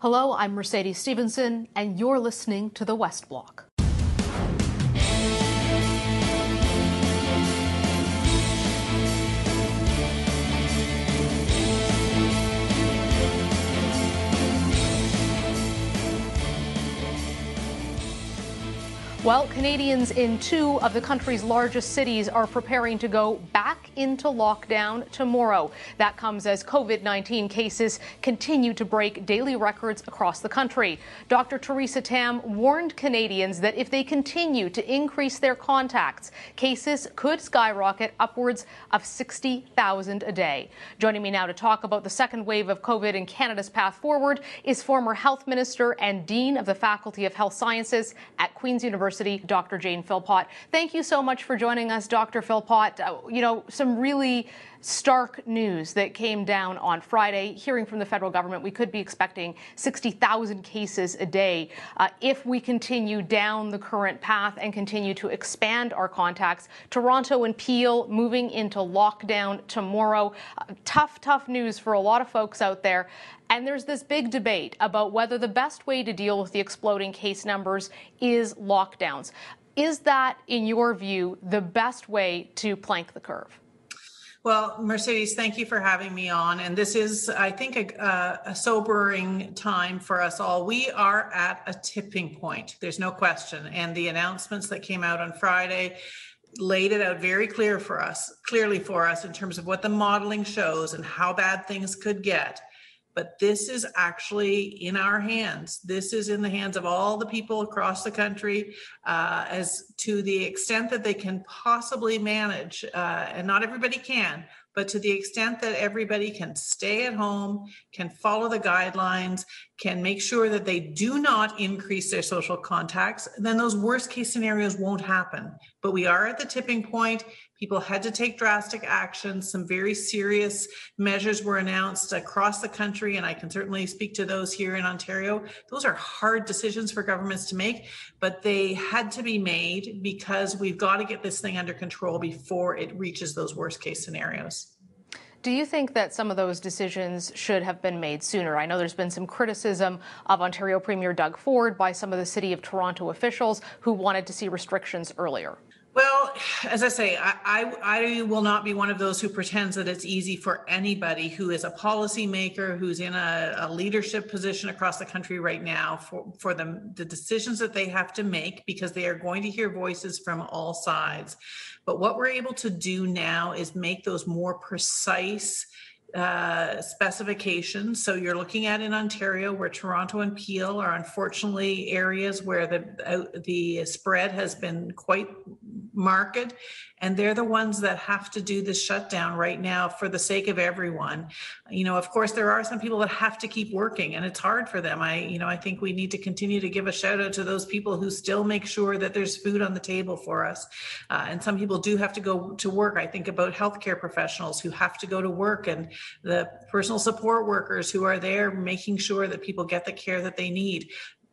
Hello, I'm Mercedes Stephenson, and you're listening to the West Block. Well, Canadians in two of the country's largest cities are preparing to go back into lockdown tomorrow. That comes as COVID 19 cases continue to break daily records across the country. Dr. Theresa Tam warned Canadians that if they continue to increase their contacts, cases could skyrocket upwards of 60,000 a day. Joining me now to talk about the second wave of COVID and Canada's path forward is former Health Minister and Dean of the Faculty of Health Sciences at Queen's University. University, Dr. Jane Philpott. Thank you so much for joining us, Dr. Philpott. Uh, you know, some really stark news that came down on Friday. Hearing from the federal government, we could be expecting 60,000 cases a day uh, if we continue down the current path and continue to expand our contacts. Toronto and Peel moving into lockdown tomorrow. Uh, tough, tough news for a lot of folks out there. And there's this big debate about whether the best way to deal with the exploding case numbers is lockdowns. Is that, in your view, the best way to plank the curve? Well, Mercedes, thank you for having me on. And this is, I think, a, a, sobering time for us all. We are at a tipping point. There's no question. And the announcements that came out on Friday laid it out very clear for us, clearly for us in terms of what the modeling shows and how bad things could get but this is actually in our hands. This is in the hands of all the people across the country, uh, as to the extent that they can possibly manage. Uh, and not everybody can, but to the extent that everybody can stay at home, can follow the guidelines, can make sure that they do not increase their social contacts, then those worst case scenarios won't happen. But we are at the tipping point. People had to take drastic action. Some very serious measures were announced across the country, and I can certainly speak to those here in Ontario. Those are hard decisions for governments to make, but they had to be made because we've got to get this thing under control before it reaches those worst case scenarios. Do you think that some of those decisions should have been made sooner? I know there's been some criticism of Ontario Premier Doug Ford by some of the City of Toronto officials who wanted to see restrictions earlier. Well, as I say, I, I, I, will not be one of those who pretends that it's easy for anybody who is a policymaker, who's in a, a leadership position across the country right now for, for them, the decisions that they have to make because they are going to hear voices from all sides. But what we're able to do now is make those more precise uh, specifications. So you're looking at in Ontario, where Toronto and Peel are unfortunately areas where the uh, the spread has been quite market and they're the ones that have to do this shutdown right now for the sake of everyone. You know of course there are some people that have to keep working and it's hard for them. I you know i think we need to continue to give a shout out to those people who still make sure that there's food on the table for us. Uh, and some people do have to go to work. I think about healthcare professionals who have to go to work and the personal support workers who are there making sure that people get the care that they need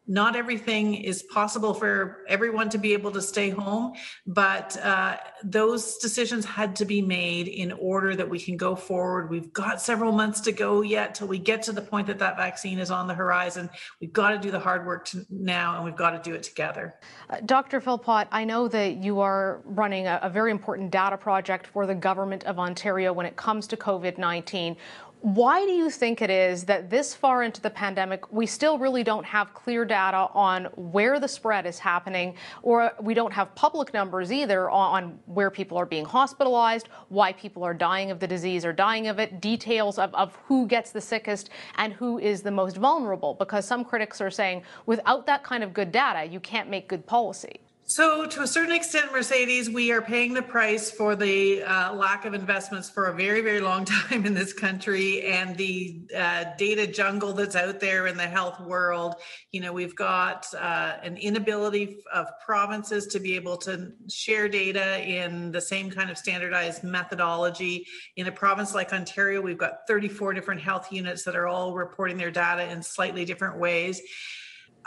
not everything is possible for everyone to be able to stay home, but uh, those decisions had to be made in order that we can go forward. We've got several months to go yet till we get to the point that that vaccine is on the horizon. We've got to do the hard work now, and we've got to do it together. Uh, Dr. Philpott, I know that you are running a, a very important data project for the government of Ontario when it comes to COVID 19. Why do you think it is that this far into the pandemic, we still really don't have clear data on where the spread is happening, or we don't have public numbers either on where people are being hospitalized, why people are dying of the disease or dying of it, details of, of who gets the sickest and who is the most vulnerable? Because some critics are saying without that kind of good data, you can't make good policy. So, to a certain extent, Mercedes, we are paying the price for the uh, lack of investments for a very, very long time in this country and the uh, data jungle that's out there in the health world. You know, we've got uh, an inability of provinces to be able to share data in the same kind of standardized methodology. In a province like Ontario, we've got 34 different health units that are all reporting their data in slightly different ways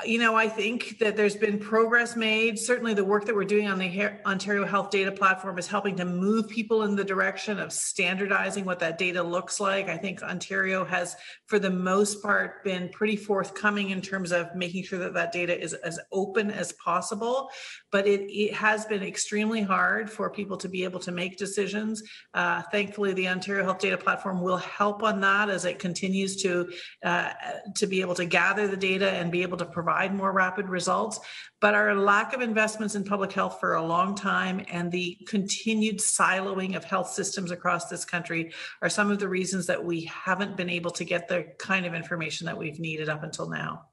you know, I think that there's been progress made. Certainly, the work that we're doing on the Ontario Health Data Platform is helping to move people in the direction of standardizing what that data looks like. I think Ontario has, for the most part, been pretty forthcoming in terms of making sure that that data is as open as possible. But it, it has been extremely hard for people to be able to make decisions. Uh, thankfully, the Ontario Health Data Platform will help on that as it continues to uh, to be able to gather the data and be able to provide provide more rapid results. But our lack of investments in public health for a long time and the continued siloing of health systems across this country are some of the reasons that we haven't been able to get the kind of information that we've needed up until now.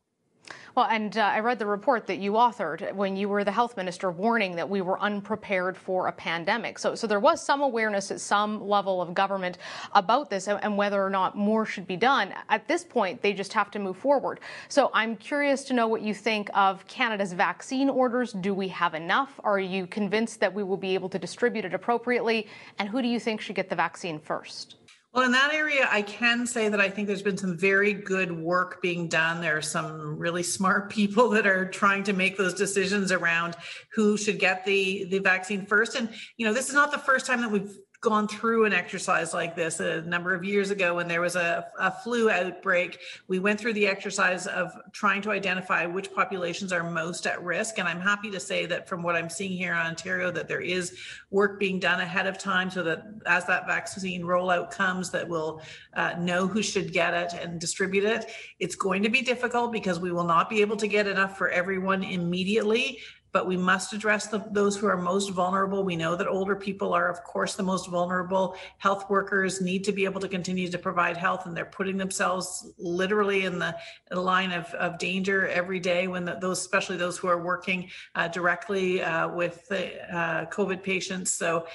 Well, and uh, I read the report that you authored when you were the health minister warning that we were unprepared for a pandemic. So, so there was some awareness at some level of government about this and, and whether or not more should be done. At this point, they just have to move forward. So I'm curious to know what you think of Canada's vaccine orders. Do we have enough? Are you convinced that we will be able to distribute it appropriately? And who do you think should get the vaccine first? Well, in that area, I can say that I think there's been some very good work being done. There are some really smart people that are trying to make those decisions around who should get the the vaccine first. And you know, this is not the first time that we've gone through an exercise like this a number of years ago when there was a, a, flu outbreak. We went through the exercise of trying to identify which populations are most at risk. And I'm happy to say that from what I'm seeing here in Ontario, that there is work being done ahead of time so that as that vaccine rollout comes, that we'll uh, know who should get it and distribute it. It's going to be difficult because we will not be able to get enough for everyone immediately but we must address the, those who are most vulnerable. We know that older people are, of course, the most vulnerable. Health workers need to be able to continue to provide health, and they're putting themselves literally in the, line of, of danger every day when the, those, especially those who are working uh, directly uh, with uh, COVID patients. So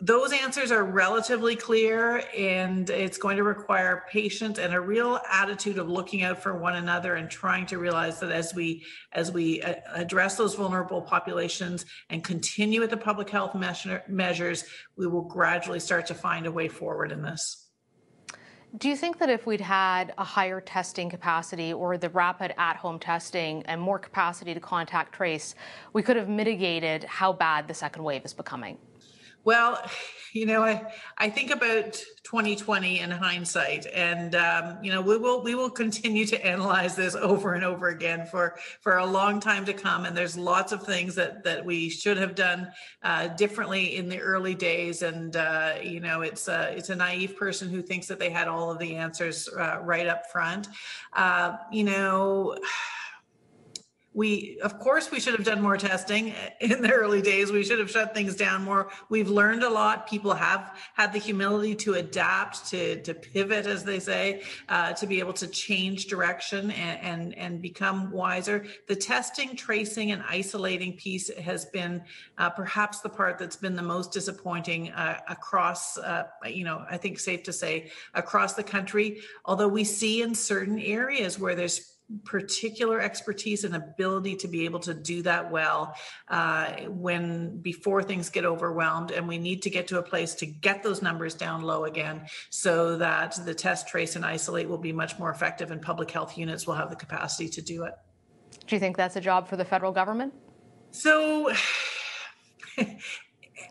those answers are relatively clear and it's going to require patience and a real attitude of looking out for one another and trying to realize that as we as we uh, address those vulnerable populations and continue with the public health measures we will gradually start to find a way forward in this do you think that if we'd had a higher testing capacity or the rapid at home testing and more capacity to contact trace, we could have mitigated how bad the second wave is becoming? Well, you know, I I think about 2020 in hindsight, and um, you know, we will we will continue to analyze this over and over again for for a long time to come. And there's lots of things that that we should have done uh, differently in the early days. And uh, you know, it's a it's a naive person who thinks that they had all of the answers uh, right up front. Uh, you know we of course we should have done more testing. In the early days we should have shut things down more. We've learned a lot. People have had the humility to adapt to to pivot as they say uh, to be able to change direction and, and and become wiser. The testing tracing and isolating piece has been uh, perhaps the part that's been the most disappointing uh, across uh, you know i think safe to say across the country. Although we see in certain areas where there's particular expertise and ability to be able to do that well uh, when before things get overwhelmed and we need to get to a place to get those numbers down low again so that the test trace and isolate will be much more effective and public health units will have the capacity to do it. Do you think that's a job for the federal government? So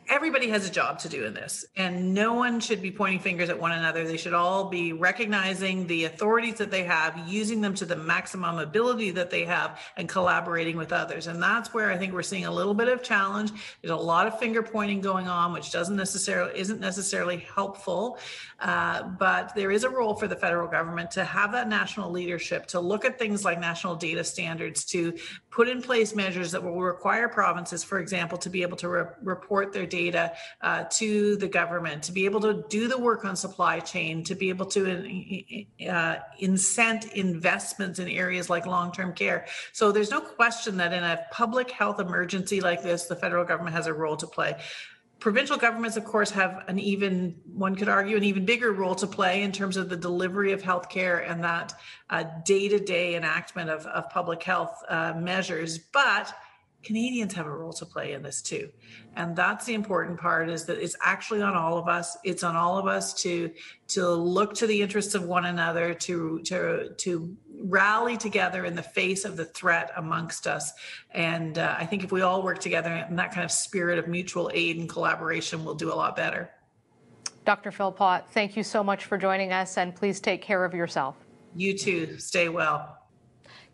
everybody has a job to do in this and no one should be pointing fingers at one another. They should all be recognizing the authorities that they have using them to the maximum ability that they have and collaborating with others. And that's where i think we're seeing a little bit of challenge. There's a lot of finger pointing going on which doesn't necessarily isn't necessarily helpful. Uh, but there is a role for the federal government to have that national leadership to look at things like national data standards to put in place measures that will require provinces for example to be able to re- report their data uh, to the government, to be able to do the work on supply chain, to be able to uh, incent investments in areas like long term care. So there's no question that in a public health emergency like this, the federal government has a role to play provincial governments, of course, have an even, one could argue, an even bigger role to play in terms of the delivery of healthcare and that day to day enactment of, of public health uh, measures. But Canadians have a role to play in this too. And that's the important part is that it's actually on all of us. It's on all of us to to look to the interests of one another, to to to rally together in the face of the threat amongst us. And uh, I think if we all work together in that kind of spirit of mutual aid and collaboration, we'll do a lot better. Dr. Philpott, thank you so much for joining us, and please take care of yourself. You too. Stay well.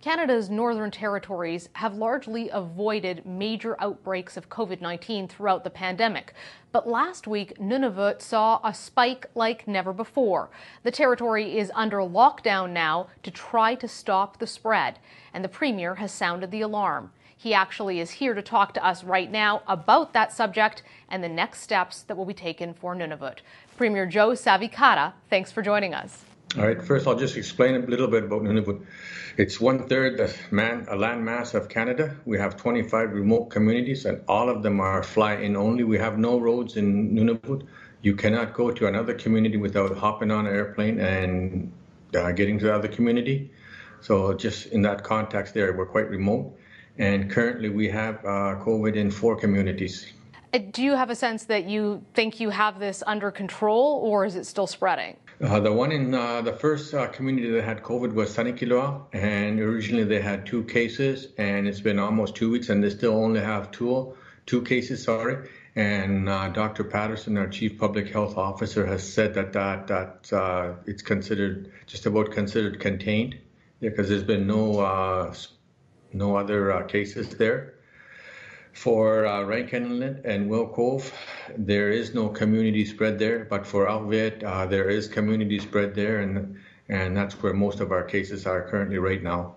Canada's northern territories have largely avoided major outbreaks of COVID 19 throughout the pandemic. But last week, Nunavut saw a spike like never before. The territory is under lockdown now to try to stop the spread, and the Premier has sounded the alarm. He actually is here to talk to us right now about that subject and the next steps that will be taken for Nunavut. Premier Joe Savikataaq, thanks for joining us. All right, first I'll just explain a little bit about Nunavut. It's one third the man, a land mass of Canada. We have 25 remote communities, and all of them are fly in only. We have no roads in Nunavut. You cannot go to another community without hopping on an airplane and uh, getting to the other community. So, just in that context, there, we're quite remote. And currently, we have uh, COVID in four communities. Uh, do you have a sense that you think you have this under control, or is it still spreading? Uh, the one in uh, the first uh, community that had COVID was Sanikiluaq, and originally they had two cases, and it's been almost two weeks, and they still only have two, two cases. Sorry, and uh, Dr. Patterson, our chief public health officer, has said that that that uh, it's considered just about considered contained, because there's been no uh, no other cases there. For uh, Inlet and Whale Cove, there is no community spread there, but for Arviat, uh, there is community spread there, and and that's where most of our cases are currently right now.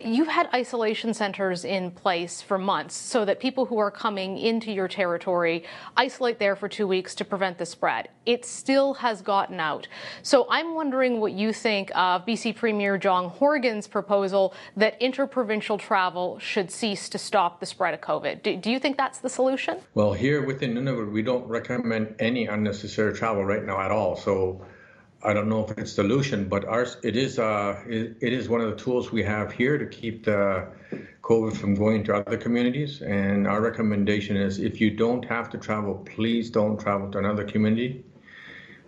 You've had isolation centers in place for months so that people who are coming into your territory isolate there for two weeks to prevent the spread. It still has gotten out. So I'm wondering what you think of BC Premier John Horgan's proposal that interprovincial travel should cease to stop the spread of COVID. Do, do you think that's the solution? Well, here within Nunavut, we don't recommend any unnecessary travel right now at all. So I don't know if it's solution, but ours it is uh, it, it is one of the tools we have here to keep the COVID from going to other communities. And our recommendation is if you don't have to travel, please don't travel to another community.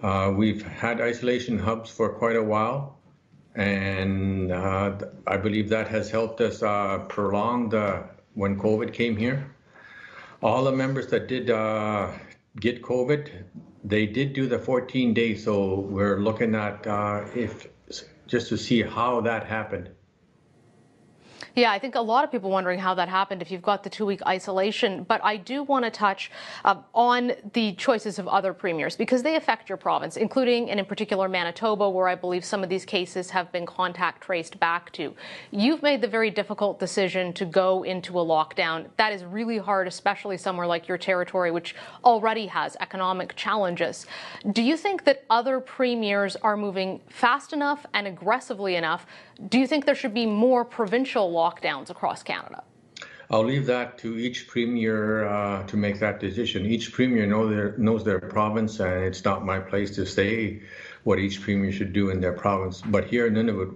Uh, we've had isolation hubs for quite a while, and uh, I believe that has helped us uh, prolong the when COVID came here. All the members that did uh, get COVID, they did do the 14 days, so we're looking at uh, if just to see how that happened. Yeah, I think a lot of people wondering how that happened if you've got the two week isolation. But I do want to touch uh, on the choices of other premiers because they affect your province, including and in particular Manitoba, where I believe some of these cases have been contact traced back to. You've made the very difficult decision to go into a lockdown. That is really hard, especially somewhere like your territory, which already has economic challenges. Do you think that other premiers are moving fast enough and aggressively enough do you think there should be more provincial lockdowns across Canada? I'll leave that to each premier uh, to make that decision. Each premier know their, knows their province, and it's not my place to say what each premier should do in their province. But here in Nunavut,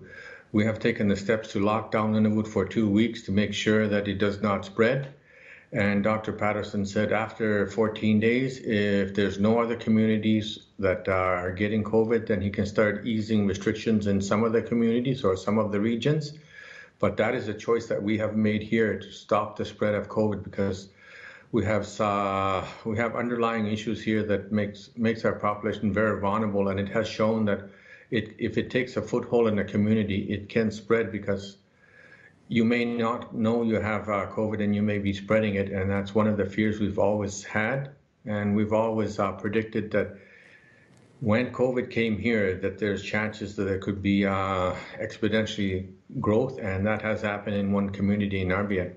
we have taken the steps to lock down Nunavut for two weeks to make sure that it does not spread. And Dr. Patterson said after 14 days, if there's no other communities that are getting COVID, then he can start easing restrictions in some of the communities or some of the regions. But that is a choice that we have made here to stop the spread of COVID because we have uh, we have underlying issues here that makes makes our population very vulnerable, and it has shown that it, if it takes a foothold in a community, it can spread because you may not know you have uh, COVID and you may be spreading it. And that's one of the fears we've always had. And we've always uh, predicted that when COVID came here, that there's chances that there could be uh, exponentially growth. And that has happened in one community in Arviat.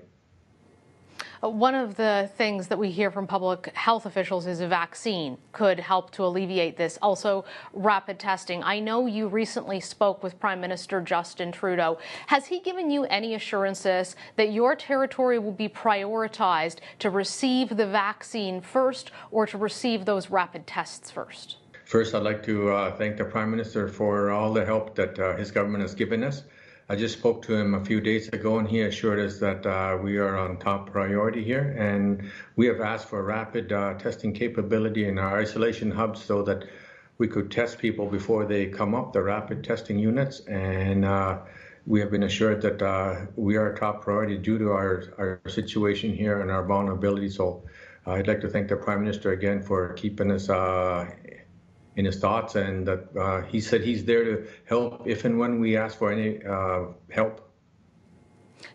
One of the things that we hear from public health officials is a vaccine could help to alleviate this. Also, rapid testing. I know you recently spoke with Prime Minister Justin Trudeau. Has he given you any assurances that your territory will be prioritized to receive the vaccine first or to receive those rapid tests first? First, I'd like to uh, thank the Prime Minister for all the help that uh, his government has given us. I just spoke to him a few days ago, and he assured us that uh, we are on top priority here, and we have asked for rapid uh, testing capability in our isolation hubs so that we could test people before they come up, the rapid testing units, and uh, we have been assured that uh, we are top priority due to our, our situation here and our vulnerability. So I'd like to thank the Prime Minister again for keeping us uh, in his thoughts and that uh, he said he's there to help if and when we ask for any uh, help.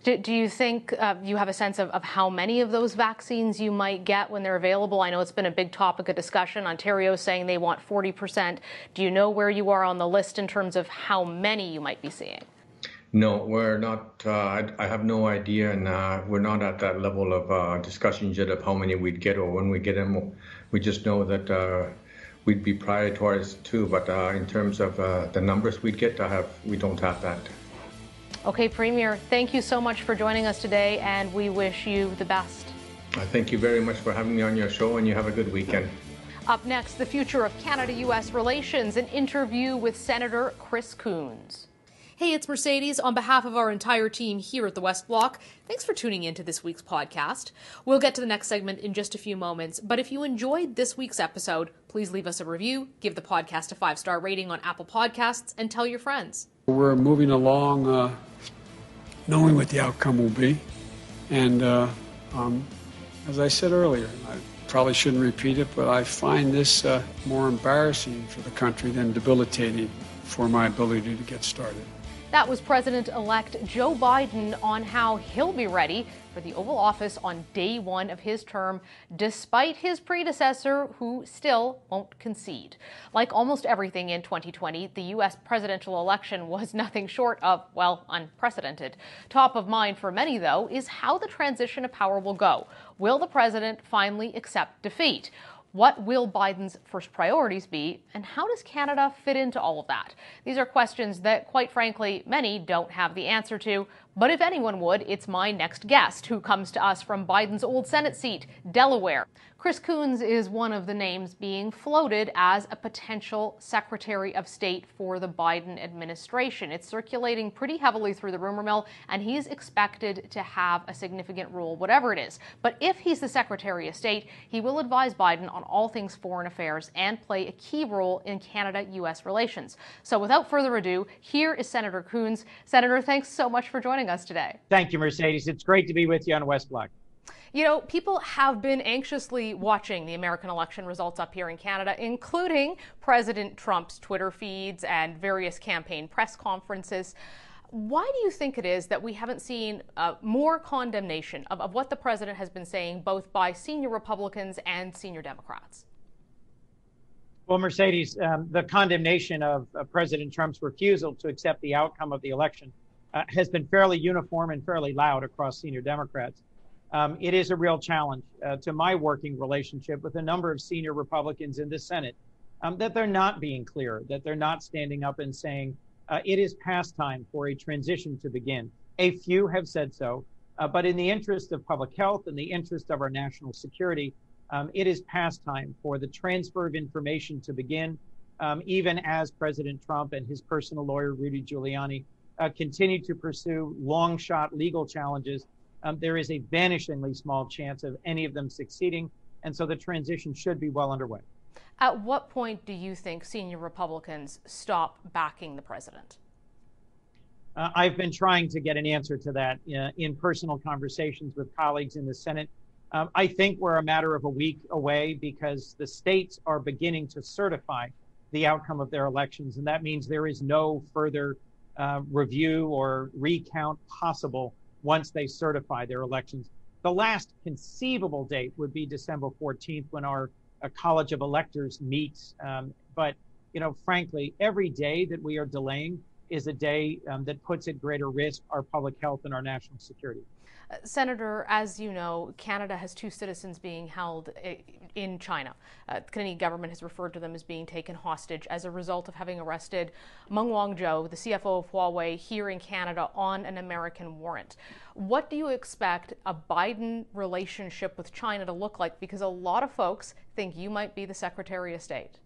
Do, do, you think uh, you have a sense of, of, how many of those vaccines you might get when they're available? I know it's been a big topic of discussion. Ontario saying they want 40%. Do you know where you are on the list in terms of how many you might be seeing? No, we're not. Uh, I, I, have no idea, and uh, we're not at that level of uh, discussions yet of how many we'd get or when we get them. We just know that uh, we'd be prioritized too. But uh, in terms of uh, the numbers we'd get, I have we don't have that. Okay, Premier, thank you so much for joining us today, and we wish you the best. Thank you very much for having me on your show, and you have a good weekend. Up next, the future of Canada U.S. relations, an interview with Senator Chris Coons. Hey, it's Mercedes. On behalf of our entire team here at the West Block, thanks for tuning in to this week's podcast. We'll get to the next segment in just a few moments, but if you enjoyed this week's episode, please leave us a review, give the podcast a five star rating on Apple Podcasts, and tell your friends. We're moving along uh, knowing what the outcome will be. And uh, um, as I said earlier, I probably shouldn't repeat it, but I find this uh, more embarrassing for the country than debilitating for my ability to get started. That was President elect Joe Biden on how he'll be ready for the Oval Office on day one of his term, despite his predecessor, who still won't concede. Like almost everything in 2020, the U.S. presidential election was nothing short of, well, unprecedented. Top of mind for many, though, is how the transition of power will go. Will the president finally accept defeat? What will Biden's first priorities be, and how does Canada fit into all of that? These are questions that, quite frankly, many don't have the answer to. But if anyone would, it's my next guest, who comes to us from Biden's old Senate seat, Delaware. Chris Coons is one of the names being floated as a potential Secretary of State for the Biden administration. It's circulating pretty heavily through the rumor mill, and he's expected to have a significant role, whatever it is. But if he's the Secretary of State, he will advise Biden on all things foreign affairs and play a key role in Canada U.S. relations. So without further ado, here is Senator Coons. Senator, thanks so much for joining us today. Thank you, Mercedes. It's great to be with you on West Block. You know, people have been anxiously watching the American election results up here in Canada, including President Trump's Twitter feeds and various campaign press conferences. Why do you think it is that we haven't seen uh, more condemnation of, of what the president has been saying, both by senior Republicans and senior Democrats? Well, Mercedes, um, the condemnation of uh, President Trump's refusal to accept the outcome of the election uh, has been fairly uniform and fairly loud across senior Democrats um, it is a real challenge uh, to my working relationship with a number of senior Republicans in the Senate um, that they're not being clear, that they're not standing up and saying uh, it is past time for a transition to begin. A few have said so, uh, but in the interest of public health and the interest of our national security, um, it is past time for the transfer of information to begin, um, even as President Trump and his personal lawyer, Rudy Giuliani, uh, continue to pursue long shot legal challenges um, there is a vanishingly small chance of any of them succeeding. And so the transition should be well underway. At what point do you think senior Republicans stop backing the president? Uh, I've been trying to get an answer to that uh, in personal conversations with colleagues in the Senate. Um, I think we're a matter of a week away because the states are beginning to certify the outcome of their elections. And that means there is no further uh, review or recount possible once they certify their elections. The last conceivable date would be December 14th when our uh, College of Electors meets. Um, but, you know, frankly, every day that we are delaying is a day um, that puts at greater risk our public health and our national security. Senator, as you know, Canada has two citizens being held in China. Uh, the Canadian government has referred to them as being taken hostage as a result of having arrested Meng Wanzhou, the CFO of Huawei, here in Canada on an American warrant. What do you expect a Biden relationship with China to look like? Because a lot of folks think you might be the Secretary of State.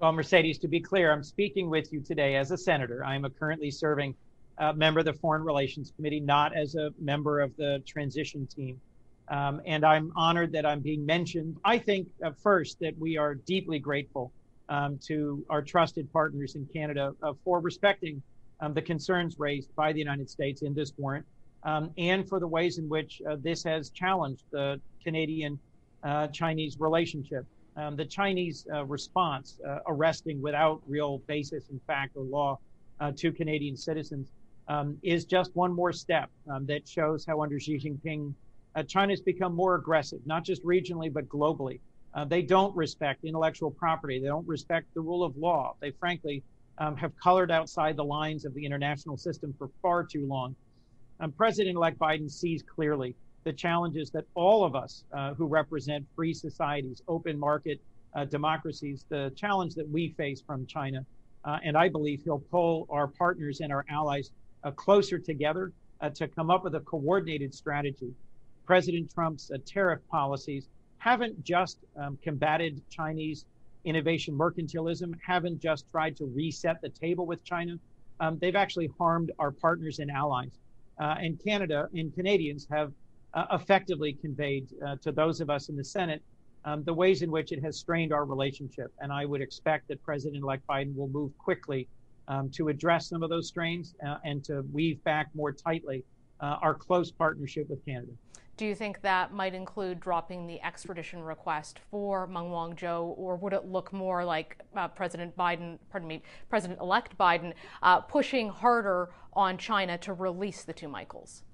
Well, Mercedes, to be clear, I'm speaking with you today as a senator. I am a currently serving uh, member of the Foreign Relations Committee, not as a member of the transition team. Um, and I'm honored that I'm being mentioned. I think uh, first that we are deeply grateful um, to our trusted partners in Canada uh, for respecting um, the concerns raised by the United States in this warrant um, and for the ways in which uh, this has challenged the Canadian uh, Chinese relationship. Um, the Chinese uh, response, uh, arresting without real basis in fact or law to Canadian citizens, um, is just one more step um, that shows how under Xi Jinping, uh, China's become more aggressive, not just regionally, but globally. they don't respect intellectual property. They don't respect the rule of law. They frankly um, have colored outside the lines of the international system for far too long. Um, President elect Biden sees clearly the challenges that all of us uh, who represent free societies, open market uh, democracies, the challenge that we face from China. Uh, and I believe he'll pull our partners and our allies uh, closer together uh, to come up with a coordinated strategy. President Trump's uh, tariff policies haven't just um, combated Chinese innovation mercantilism, haven't just tried to reset the table with China. Um, they've actually harmed our partners and allies. Uh, and Canada and Canadians have uh, effectively conveyed uh, to those of us in the Senate um, the ways in which it has strained our relationship. And I would expect that President elect Biden will move quickly um, to address some of those strains uh, and to weave back more tightly uh, our close partnership with Canada. Do you think that might include dropping the extradition request for Meng Wanzhou, or would it look more like uh, President Biden, pardon me, President-elect Biden, uh, pushing harder on China to release the two Michaels?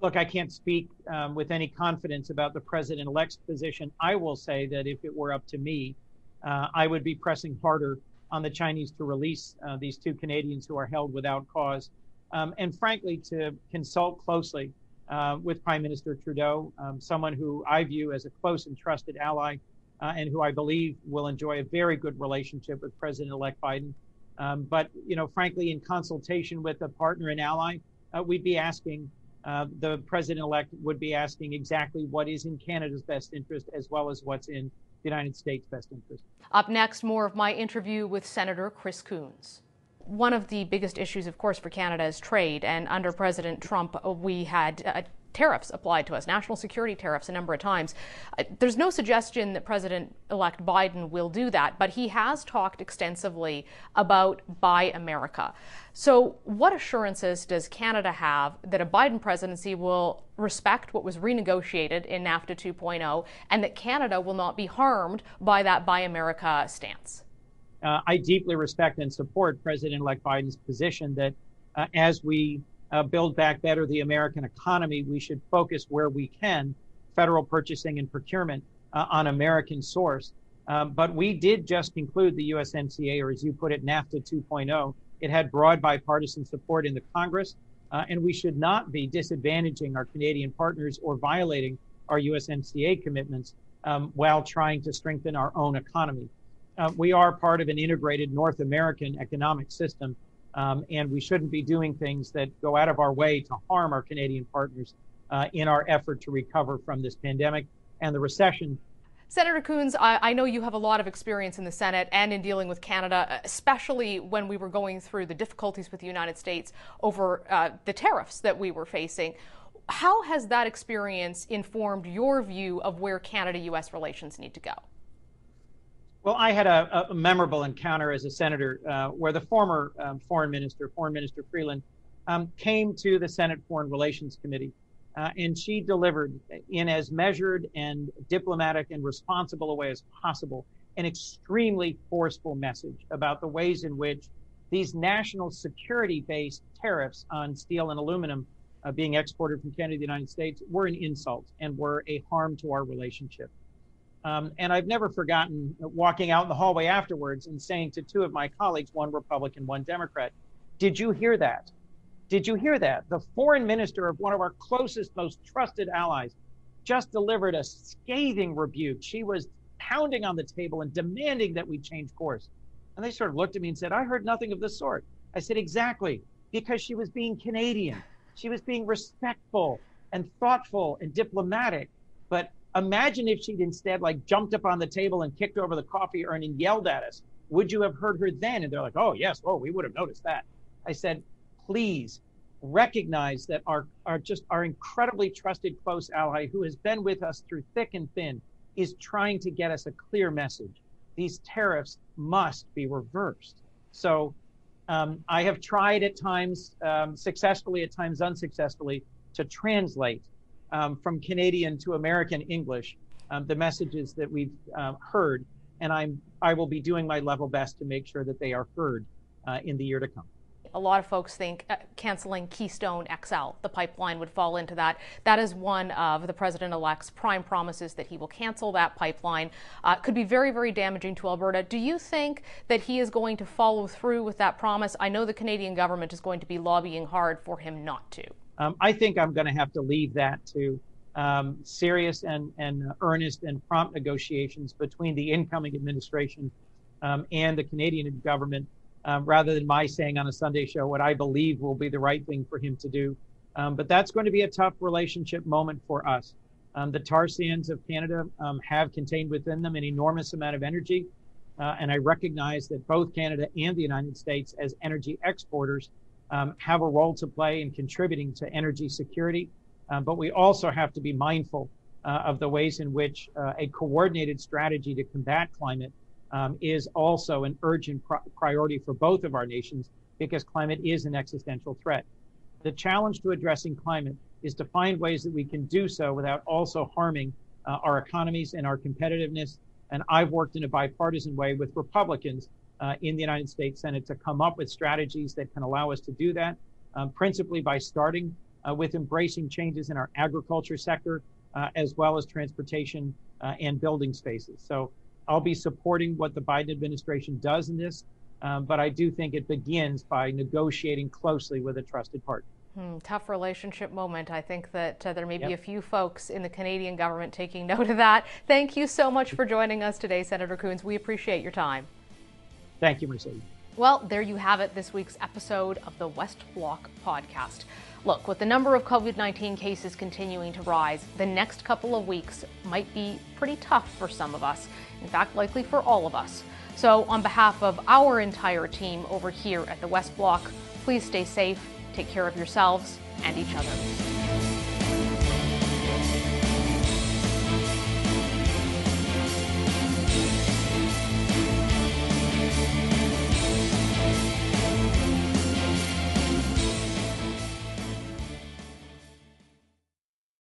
Look, I can't speak um, with any confidence about the president-elect's position. I will say that if it were up to me, uh, I would be pressing harder on the Chinese to release uh, these two Canadians who are held without cause, um, and frankly, to consult closely uh, with Prime Minister Trudeau, um, someone who I view as a close and trusted ally, uh, and who I believe will enjoy a very good relationship with President-elect Biden. Um, but you know, frankly, in consultation with a partner and ally, uh, we'd be asking uh, the president-elect would be asking exactly what is in Canada's best interest, as well as what's in the United States' best interest. Up next, more of my interview with Senator Chris Coons one of the biggest issues, of course, for Canada is trade. And under President Trump, uh, we had uh, tariffs applied to us, national security tariffs, a number of times. Uh, there's no suggestion that President elect Biden will do that, but he has talked extensively about Buy America. So, what assurances does Canada have that a Biden presidency will respect what was renegotiated in NAFTA 2.0 and that Canada will not be harmed by that Buy America stance? uh, I deeply respect and support President elect Biden's position that uh, as we uh, build back better the American economy, we should focus where we can federal purchasing and procurement uh, on American source. Um, but we did just conclude the USMCA, or as you put it, NAFTA 2.0. It had broad bipartisan support in the Congress, uh, and we should not be disadvantaging our Canadian partners or violating our USMCA commitments um, while trying to strengthen our own economy uh, we are part of an integrated North American economic system, um, and we shouldn't be doing things that go out of our way to harm our Canadian partners uh, in our effort to recover from this pandemic and the recession. Senator Coons, I, I, know you have a lot of experience in the Senate and in dealing with Canada, especially when we were going through the difficulties with the United States over uh, the tariffs that we were facing. How has that experience informed your view of where Canada US relations need to go? Well, I had a, a memorable encounter as a senator uh, where the former um, foreign minister, Foreign Minister Freeland, um, came to the Senate Foreign Relations Committee, uh, and she delivered in as measured and diplomatic and responsible a way as possible an extremely forceful message about the ways in which these national security-based tariffs on steel and aluminum uh, being exported from Canada to the United States were an insult and were a harm to our relationship. Um, and I've never forgotten walking out in the hallway afterwards and saying to two of my colleagues, one Republican, one Democrat, Did you hear that? Did you hear that? The foreign minister of one of our closest, most trusted allies just delivered a scathing rebuke. She was pounding on the table and demanding that we change course. And they sort of looked at me and said, I heard nothing of the sort. I said, Exactly, because she was being Canadian. She was being respectful and thoughtful and diplomatic. But Imagine if she'd instead like jumped up on the table and kicked over the coffee urn and yelled at us. Would you have heard her then? And they're like, oh, yes, oh, we would have noticed that. I said, please recognize that our, our just our incredibly trusted close ally who has been with us through thick and thin is trying to get us a clear message. These tariffs must be reversed. So Um, I have tried at times um, successfully, at times unsuccessfully, to translate um, from Canadian to American English um, the messages that we've uh, heard, and I'm I will be doing my level best to make sure that they are heard uh, in the year to come. A lot of folks think uh, canceling Keystone XL, the pipeline, would fall into that. That is one of the president elect's prime promises that he will cancel that pipeline. Uh, could be very, very damaging to Alberta. Do you think that he is going to follow through with that promise? I know the Canadian government is going to be lobbying hard for him not to. Um, I think I'm going to have to leave that to um, serious and, and earnest and prompt negotiations between the incoming administration um, and the Canadian government um, rather than my saying on a Sunday show what I believe will be the right thing for him to do. Um, but that's going to be a tough relationship moment for us. Um, the tar sands of Canada have contained within them an enormous amount of energy. Uh, and I recognize that both Canada and the United States, as energy exporters, um, have a role to play in contributing to energy security. Um, but we also have to be mindful uh, of the ways in which uh, a coordinated strategy to combat climate um, is also an urgent priority for both of our nations because climate is an existential threat. The challenge to addressing climate is to find ways that we can do so without also harming uh, our economies and our competitiveness. And I've worked in a bipartisan way with Republicans uh, in the United States Senate to come up with strategies that can allow us to do that, um, principally by starting uh, with embracing changes in our agriculture sector, uh, as well as transportation uh, and building spaces. So I'll be supporting what the Biden administration does in this, um, but I do think it begins by negotiating closely with a trusted partner. Hmm, tough relationship moment. I think that uh, there may yep. be a few folks in the Canadian government taking note of that. Thank you so much for joining us today, Senator Coons. We appreciate your time. Thank you, Mercedes. Well, there you have it, this week's episode of the West Block podcast. Look, with the number of COVID 19 cases continuing to rise, the next couple of weeks might be pretty tough for some of us. In fact, likely for all of us. So, on behalf of our entire team over here at the West Block, please stay safe, take care of yourselves and each other.